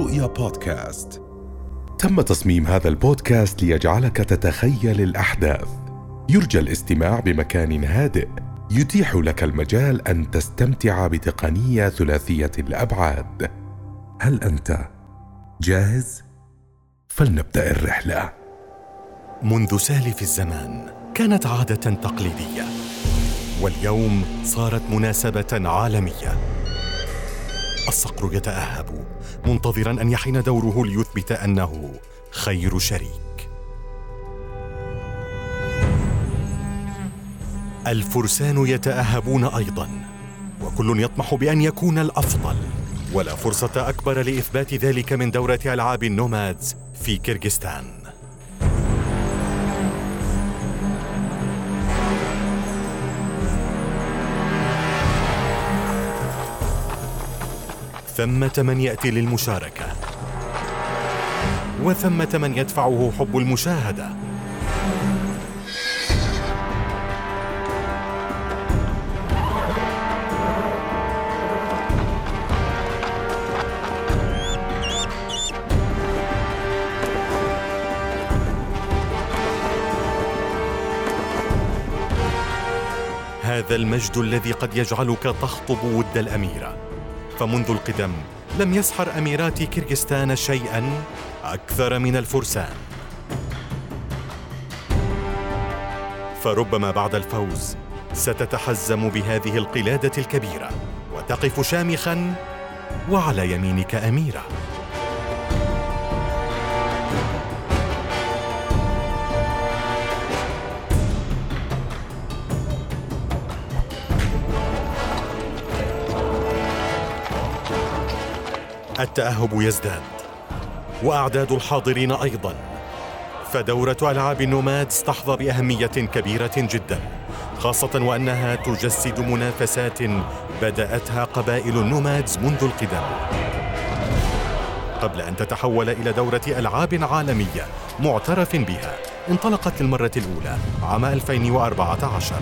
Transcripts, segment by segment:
رؤيا بودكاست. تم تصميم هذا البودكاست ليجعلك تتخيل الأحداث. يرجى الاستماع بمكان هادئ. يتيح لك المجال أن تستمتع بتقنية ثلاثية الأبعاد. هل أنت جاهز؟ فلنبدأ الرحلة. منذ سالف الزمان كانت عادة تقليدية واليوم صارت مناسبة عالمية. الصقر يتأهب منتظرا أن يحين دوره ليثبت أنه خير شريك. الفرسان يتأهبون أيضا وكل يطمح بأن يكون الأفضل. ولا فرصة أكبر لإثبات ذلك من دورة ألعاب النومادز في كيرغستان ثمة من يأتي للمشاركة. وثمة من يدفعه حب المشاهدة. هذا المجد الذي قد يجعلك تخطب ود الأميرة. فمنذ القدم لم يسحر أميرات كيرغستان شيئا أكثر من الفرسان. فربما بعد الفوز ستتحزم بهذه القلادة الكبيرة وتقف شامخا وعلى يمينك أميرة. التأهب يزداد. وأعداد الحاضرين أيضا. فدورة ألعاب النومادز تحظى بأهمية كبيرة جدا خاصة وأنها تجسد منافسات بدأتها قبائل النومادز منذ القدم. قبل أن تتحول إلى دورة ألعاب عالمية معترف بها انطلقت للمره الأولى عام 2014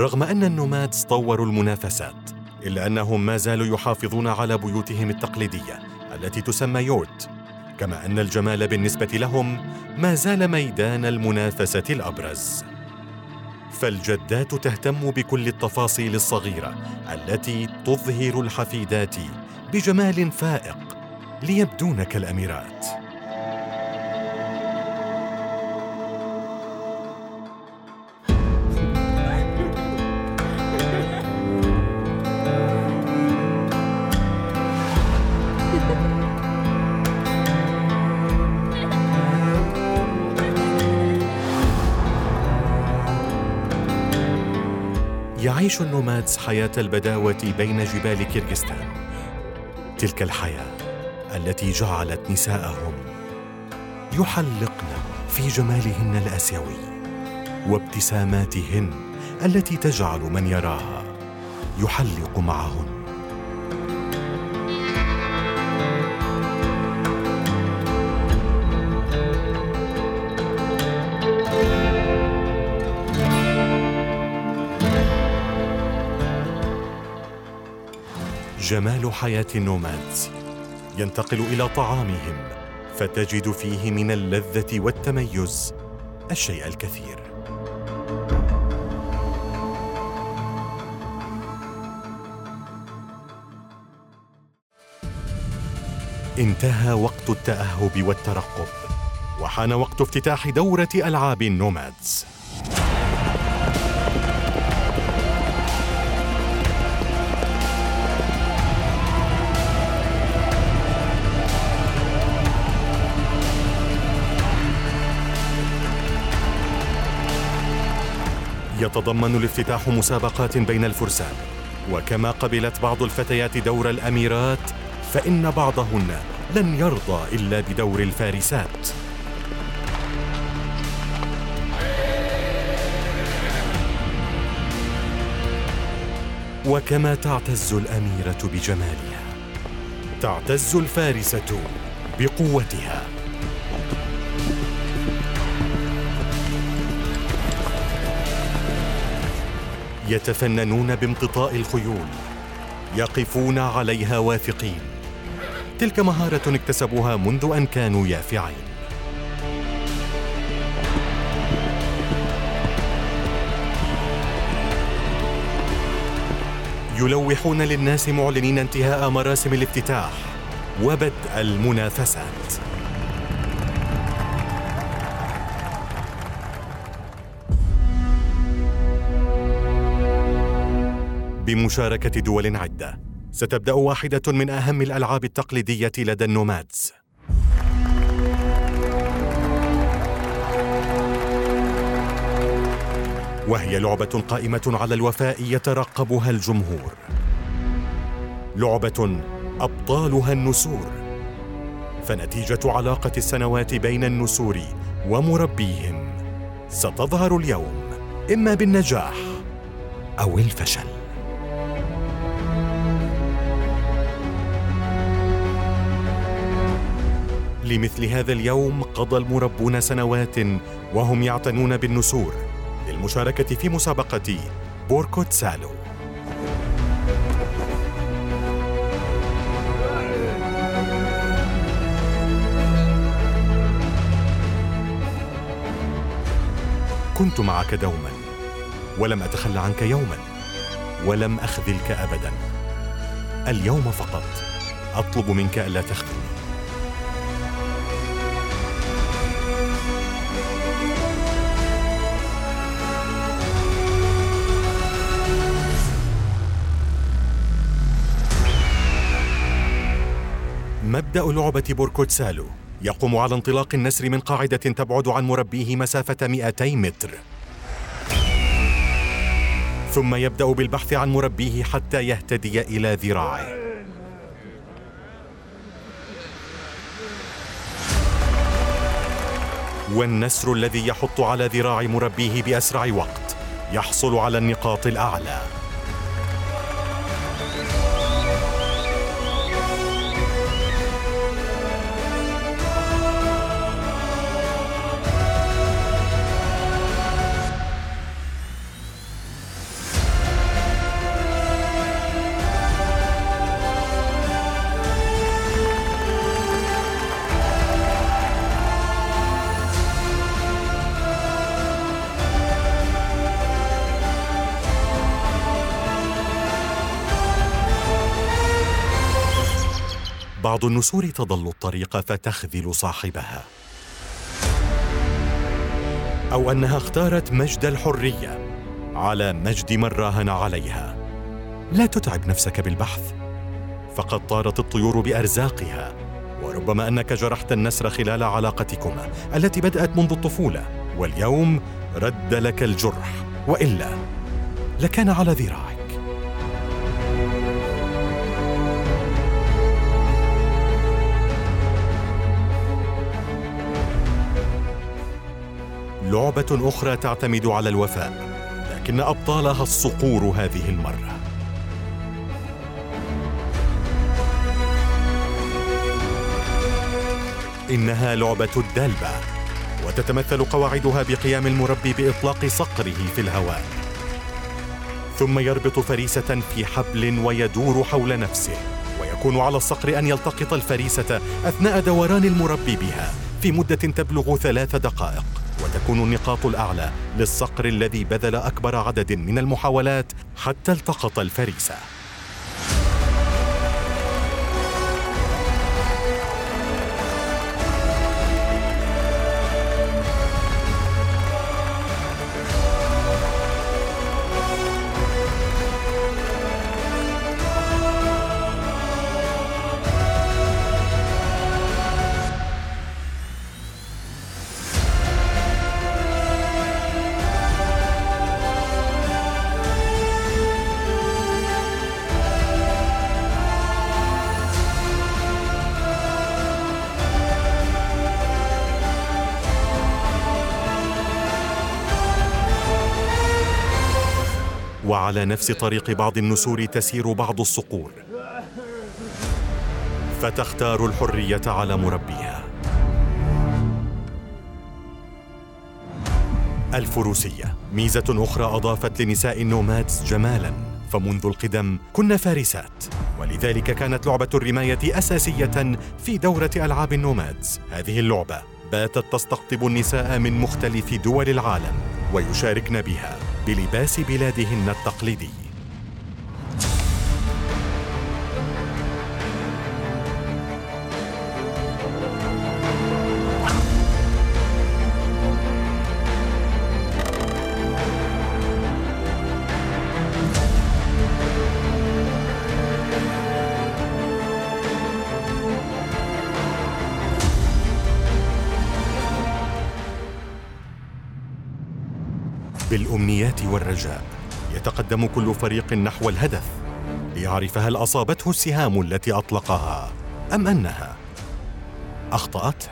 رغم أن النومادز طوروا المنافسات إلا أنهم ما زالوا يحافظون على بيوتهم التقليدية التي تسمى يورت. كما أن الجمال بالنسبة لهم ما زال ميدان المنافسة الأبرز. فالجدات تهتم بكل التفاصيل الصغيرة التي تظهر الحفيدات بجمال فائق ليبدون كالأميرات. يعيش النومادز حياة البداوة بين جبال كيرغستان تلك الحياة التي جعلت نساءهم يحلقن في جمالهن الآسيوي وابتساماتهن التي تجعل من يراها يحلق معهن. جمال حياة النومادز ينتقل إلى طعامهم فتجد فيه من اللذة والتميز الشيء الكثير. انتهى وقت التأهب والترقب وحان وقت افتتاح دورة ألعاب النومادز يتضمن الافتتاح مسابقات بين الفرسان. وكما قبلت بعض الفتيات دور الأميرات فإن بعضهن لن يرضى إلا بدور الفارسات. وكما تعتز الأميرة بجمالها تعتز الفارسة بقوتها. يتفننون بامتطاء الخيول يقفون عليها واثقين. تلك مهارة اكتسبوها منذ أن كانوا يافعين. يلوحون للناس معلنين انتهاء مراسم الافتتاح وبدء المنافسات. بمشاركة دول عدة. ستبدأ واحدة من أهم الألعاب التقليدية لدى النومادز. وهي لعبة قائمة على الوفاء يترقبها الجمهور. لعبة أبطالها النسور. فنتيجة علاقة السنوات بين النسور ومربيهم. ستظهر اليوم إما بالنجاح أو الفشل. لمثل هذا اليوم قضى المربون سنوات وهم يعتنون بالنسور للمشاركة في مسابقة بوركوت سالو. كنت معك دوما ولم أتخلى عنك يوما ولم أخذلك ابدا. اليوم فقط أطلب منك ألا تخذلني. مبدأ لعبة بوركوتسالو. يقوم على انطلاق النسر من قاعدة تبعد عن مربيه مسافة 200 متر. ثم يبدأ بالبحث عن مربيه حتى يهتدي إلى ذراعه. والنسر الذي يحط على ذراع مربيه بأسرع وقت يحصل على النقاط الأعلى. بعض النسور تضل الطريق فتخذل صاحبها. أو أنها اختارت مجد الحرية على مجد من راهن عليها. لا تتعب نفسك بالبحث. فقد طارت الطيور بأرزاقها. وربما أنك جرحت النسر خلال علاقتكما التي بدأت منذ الطفولة. واليوم رد لك الجرح. وإلا لكان على ذراعك. لعبة أخرى تعتمد على الوفاء، لكن أبطالها الصقور هذه المرة. إنها لعبة الدلبة، وتتمثل قواعدها بقيام المربي بإطلاق صقره في الهواء. ثم يربط فريسة في حبل ويدور حول نفسه، ويكون على الصقر أن يلتقط الفريسة أثناء دوران المربي بها في مدة تبلغ ثلاث دقائق. وتكون النقاط الأعلى للصقر الذي بذل أكبر عدد من المحاولات حتى التقط الفريسة. وعلى نفس طريق بعض النسور تسير بعض الصقور. فتختار الحرية على مربيها. الفروسية ميزة أخرى أضافت لنساء النومادز جمالا. فمنذ القدم كن فارسات. ولذلك كانت لعبة الرماية أساسية في دورة ألعاب النومادز هذه اللعبة باتت تستقطب النساء من مختلف دول العالم ويشاركن بها بلباس بلادهن التقليدي. بالامنيات والرجاء. يتقدم كل فريق نحو الهدف. ليعرف هل أصابته السهام التي أطلقها أم أنها. أخطأت.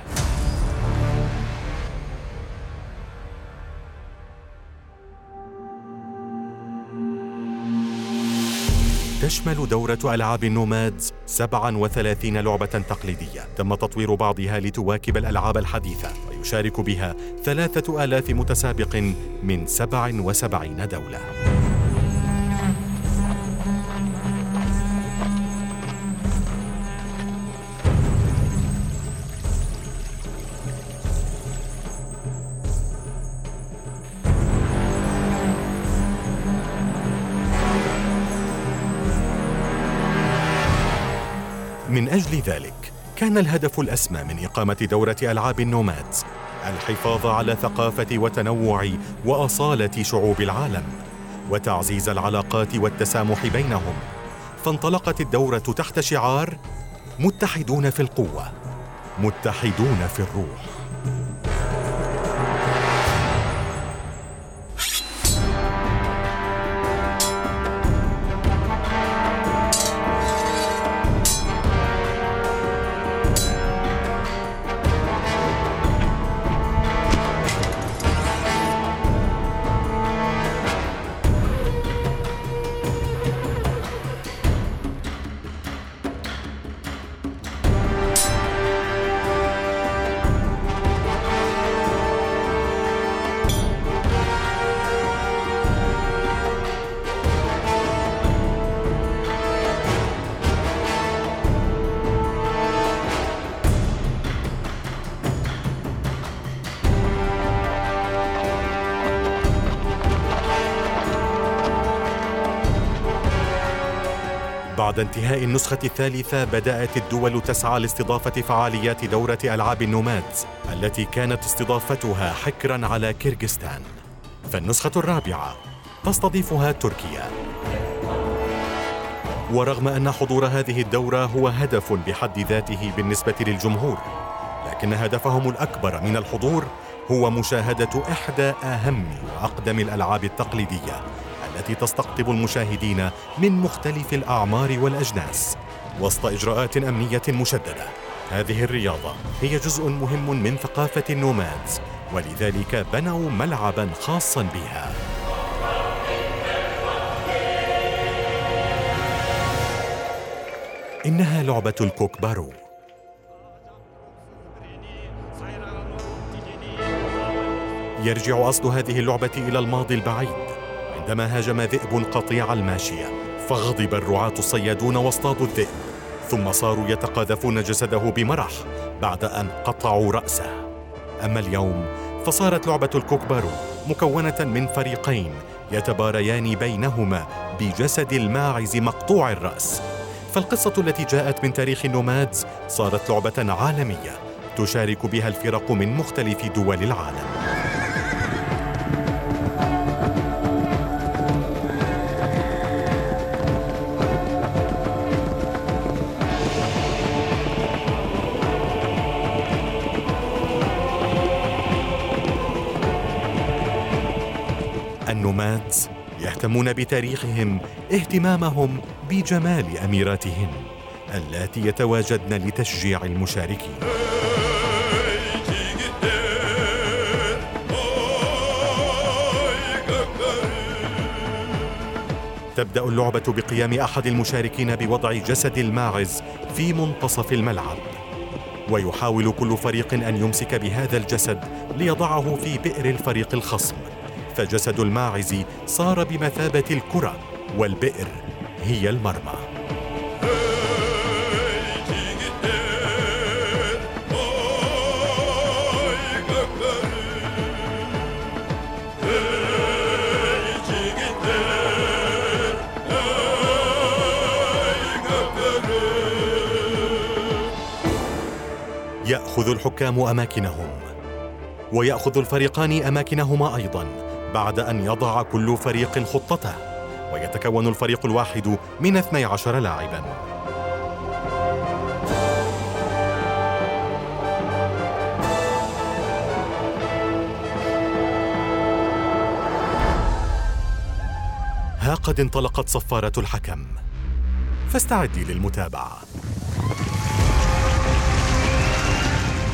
تشمل دورة ألعاب النومادز 37 لعبة تقليدية. تم تطوير بعضها لتواكب الألعاب الحديثة. ويشارك بها ثلاثة آلاف متسابق من 77 دولة. من أجل ذلك كان الهدف الأسمى من إقامة دورة ألعاب النومادز الحفاظ على ثقافة وتنوع وأصالة شعوب العالم وتعزيز العلاقات والتسامح بينهم. فانطلقت الدورة تحت شعار متحدون في القوة متحدون في الروح بعد انتهاء النسخة الثالثة بدأت الدول تسعى لاستضافة فعاليات دورة ألعاب النومادز التي كانت استضافتها حكرا على كيرغستان فالنسخة الرابعة تستضيفها تركيا. ورغم أن حضور هذه الدورة هو هدف بحد ذاته بالنسبة للجمهور لكن هدفهم الأكبر من الحضور هو مشاهدة إحدى أهم وأقدم الألعاب التقليدية التي تستقطب المشاهدين من مختلف الأعمار والأجناس وسط إجراءات أمنية مشددة. هذه الرياضة هي جزء مهم من ثقافة النومادز ولذلك بنوا ملعبا خاصا بها. إنها لعبة الكوكبارو. يرجع أصل هذه اللعبة إلى الماضي البعيد. عندما هاجم ذئب قطيع الماشية. فغضب الرعاة الصيادون واصطادوا الذئب. ثم صاروا يتقاذفون جسده بمرح بعد أن قطعوا رأسه. أما اليوم فصارت لعبة الكوكبارو مكونة من فريقين يتباريان بينهما بجسد الماعز مقطوع الرأس. فالقصة التي جاءت من تاريخ النومادز صارت لعبة عالمية تشارك بها الفرق من مختلف دول العالم. النومادز يهتمون بتاريخهم اهتمامهم بجمال اميراتهن اللاتي يتواجدن لتشجيع المشاركين. فتبدأ اللعبة بقيام أحد المشاركين بوضع جسد الماعز في منتصف الملعب. ويحاول كل فريق أن يمسك بهذا الجسد ليضعه في بئر الفريق الخصم. فجسد الماعز صار بمثابة الكرة والبئر هي المرمى. يأخذ الحكام أماكنهم ويأخذ الفريقان أماكنهما أيضا. بعد أن يضع كل فريق خطته ويتكون الفريق الواحد من 12 لاعبا. ها قد انطلقت صفارة الحكم. فاستعدي للمتابعة.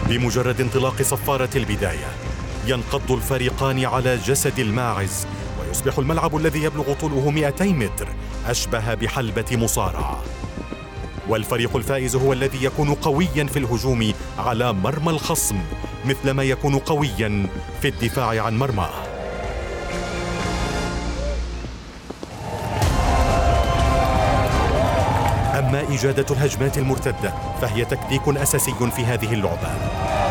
بمجرد انطلاق صفارة البداية ينقض الفريقان على جسد الماعز ويصبح الملعب الذي يبلغ طوله 200 متر أشبه بحلبة مصارعة والفريق الفائز هو الذي يكون قويا في الهجوم على مرمى الخصم مثلما يكون قويا في الدفاع عن مرماه. أما إجادة الهجمات المرتدة فهي تكتيك أساسي في هذه اللعبة.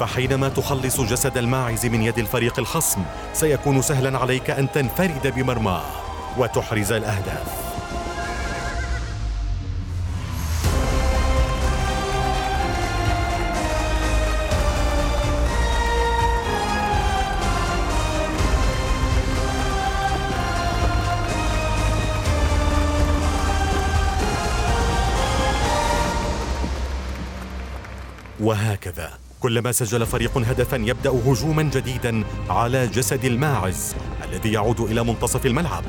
فحينما تخلص جسد الماعز من يد الفريق الخصم سيكون سهلا عليك أن تنفرد بمرماه وتحرز الأهداف. وهكذا. كلما سجل فريق هدفا يبدأ هجوما جديدا على جسد الماعز الذي يعود إلى منتصف الملعب.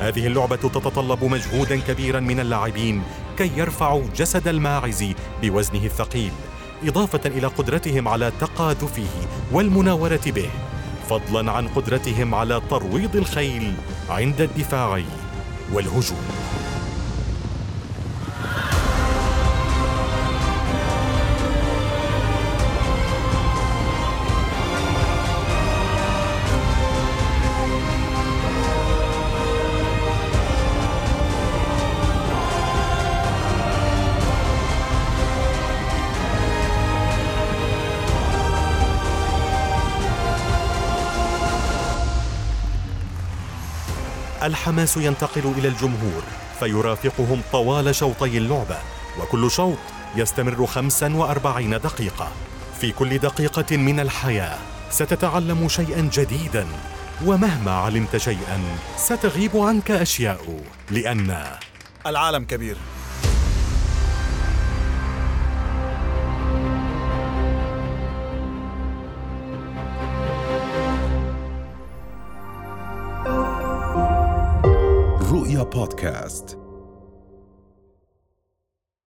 هذه اللعبة تتطلب مجهودا كبيرا من اللاعبين كي يرفعوا جسد الماعز بوزنه الثقيل إضافة إلى قدرتهم على تقاذفه والمناورة به فضلا عن قدرتهم على ترويض الخيل عند الدفاع والهجوم. الحماس ينتقل إلى الجمهور فيرافقهم طوال شوطي اللعبة وكل شوط يستمر 45 دقيقة. في كل دقيقة من الحياة ستتعلم شيئا جديدا ومهما علمت شيئا ستغيب عنك أشياء لأن العالم كبير. رؤيا بودكاست